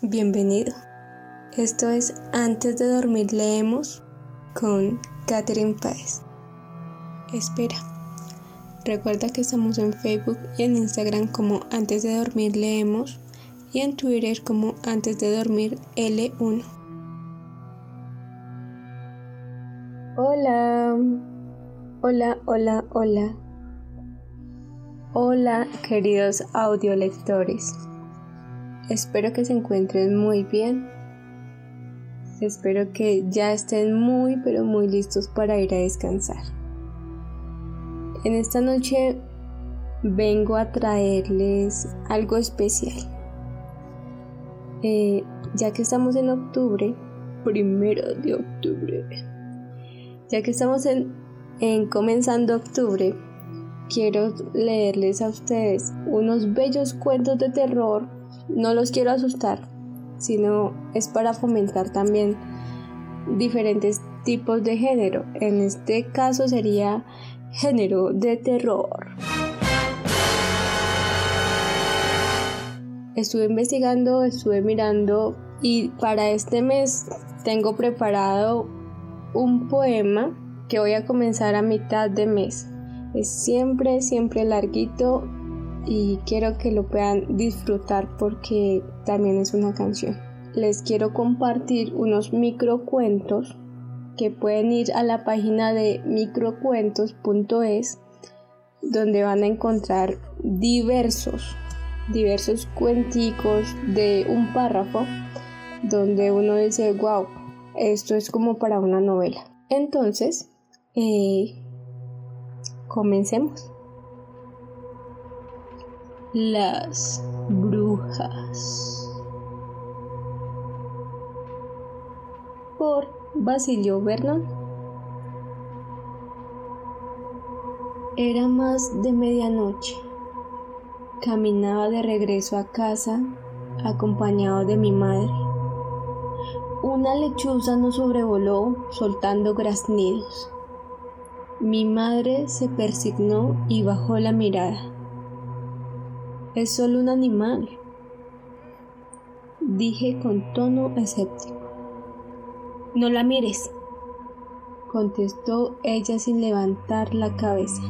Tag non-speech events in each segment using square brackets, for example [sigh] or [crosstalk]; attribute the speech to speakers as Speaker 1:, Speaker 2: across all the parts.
Speaker 1: Bienvenido. Esto es Antes de dormir leemos con Catherine Páez. Espera. Recuerda que estamos en Facebook y en Instagram como Antes de dormir leemos y en Twitter como Antes de dormir L1. Hola. Hola, hola, hola. Hola, queridos audiolectores. Espero que se encuentren muy bien. Espero que ya estén muy pero muy listos para ir a descansar. En esta noche vengo a traerles algo especial. Eh, ya que estamos en octubre, primero de octubre, ya que estamos en, en comenzando octubre, quiero leerles a ustedes unos bellos cuentos de terror no los quiero asustar, sino es para fomentar también diferentes tipos de género. En este caso sería género de terror. Estuve investigando, estuve mirando y para este mes tengo preparado un poema que voy a comenzar a mitad de mes. Es siempre, siempre larguito y quiero que lo puedan disfrutar porque también es una canción. Les quiero compartir unos microcuentos que pueden ir a la página de microcuentos.es donde van a encontrar diversos diversos cuenticos de un párrafo donde uno dice wow esto es como para una novela entonces eh, comencemos las brujas. Por Basilio Vernon. Era más de medianoche. Caminaba de regreso a casa acompañado de mi madre. Una lechuza nos sobrevoló soltando graznidos. Mi madre se persignó y bajó la mirada. Es solo un animal, dije con tono escéptico. No la mires, contestó ella sin levantar la cabeza.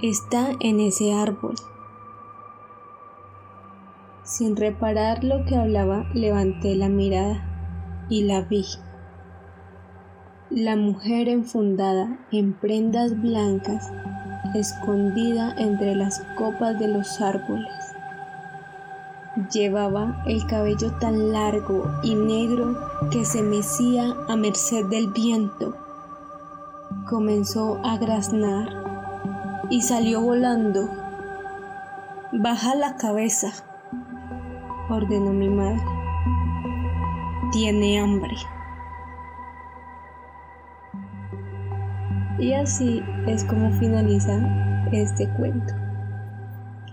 Speaker 1: Está en ese árbol. Sin reparar lo que hablaba, levanté la mirada y la vi. La mujer enfundada en prendas blancas escondida entre las copas de los árboles. Llevaba el cabello tan largo y negro que se mecía a merced del viento. Comenzó a graznar y salió volando. Baja la cabeza, ordenó mi madre. Tiene hambre. Y así es como finaliza este cuento.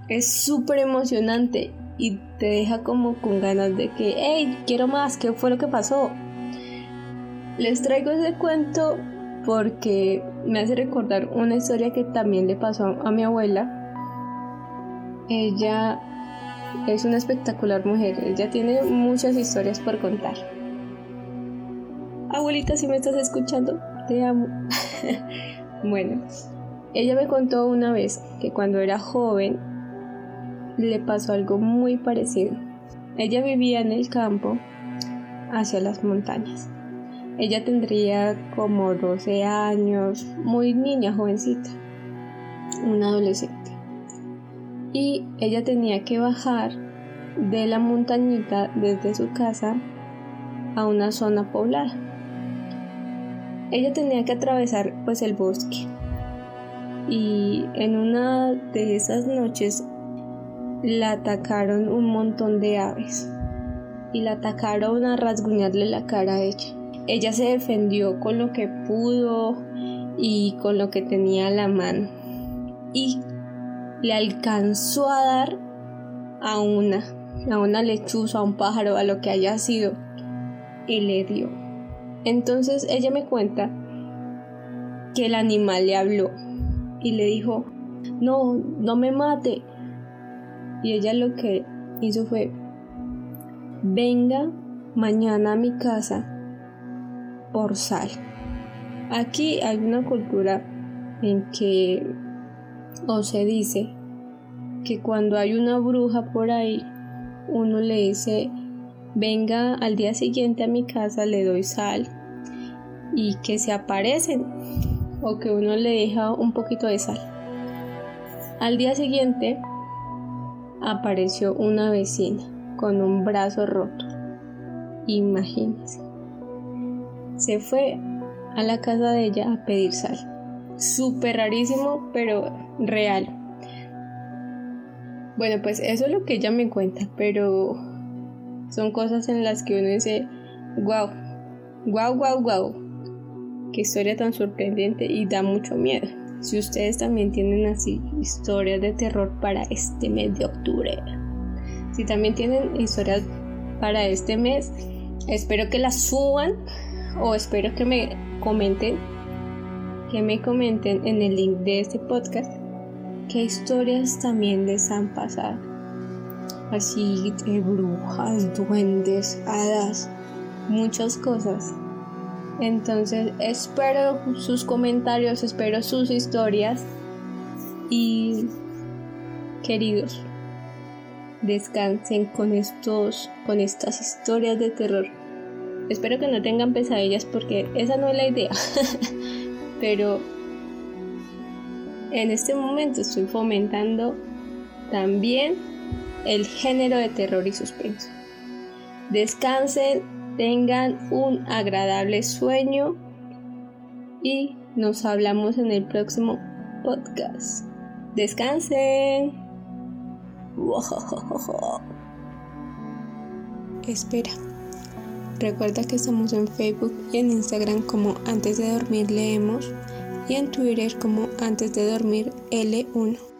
Speaker 1: Es súper emocionante y te deja como con ganas de que, hey, quiero más, ¿qué fue lo que pasó? Les traigo ese cuento porque me hace recordar una historia que también le pasó a mi abuela. Ella es una espectacular mujer, ella tiene muchas historias por contar. Abuelita, si me estás escuchando, te amo. [laughs] [laughs] bueno, ella me contó una vez que cuando era joven le pasó algo muy parecido. Ella vivía en el campo hacia las montañas. Ella tendría como 12 años, muy niña, jovencita, una adolescente. Y ella tenía que bajar de la montañita desde su casa a una zona poblada. Ella tenía que atravesar pues el bosque. Y en una de esas noches la atacaron un montón de aves. Y la atacaron a rasguñarle la cara a ella. Ella se defendió con lo que pudo y con lo que tenía a la mano. Y le alcanzó a dar a una, a una lechuza, a un pájaro, a lo que haya sido y le dio entonces ella me cuenta que el animal le habló y le dijo, no, no me mate. Y ella lo que hizo fue, venga mañana a mi casa por sal. Aquí hay una cultura en que o se dice que cuando hay una bruja por ahí, uno le dice, venga al día siguiente a mi casa, le doy sal y que se aparecen o que uno le deja un poquito de sal. Al día siguiente apareció una vecina con un brazo roto. Imagínense. Se fue a la casa de ella a pedir sal. Súper rarísimo, pero real. Bueno, pues eso es lo que ella me cuenta, pero son cosas en las que uno dice, wow, wow, wow, wow. Qué historia tan sorprendente y da mucho miedo. Si ustedes también tienen así historias de terror para este mes de octubre. Si también tienen historias para este mes, espero que las suban o espero que me comenten que me comenten en el link de este podcast qué historias también les han pasado. Así de brujas, duendes, hadas, muchas cosas. Entonces espero sus comentarios, espero sus historias y queridos, descansen con estos con estas historias de terror. Espero que no tengan pesadillas porque esa no es la idea. [laughs] Pero en este momento estoy fomentando también el género de terror y suspenso. Descansen, tengan un agradable sueño y nos hablamos en el próximo podcast. Descansen. [laughs] Espera. Recuerda que estamos en Facebook y en Instagram como Antes de Dormir Leemos y en Twitter como Antes de Dormir L1.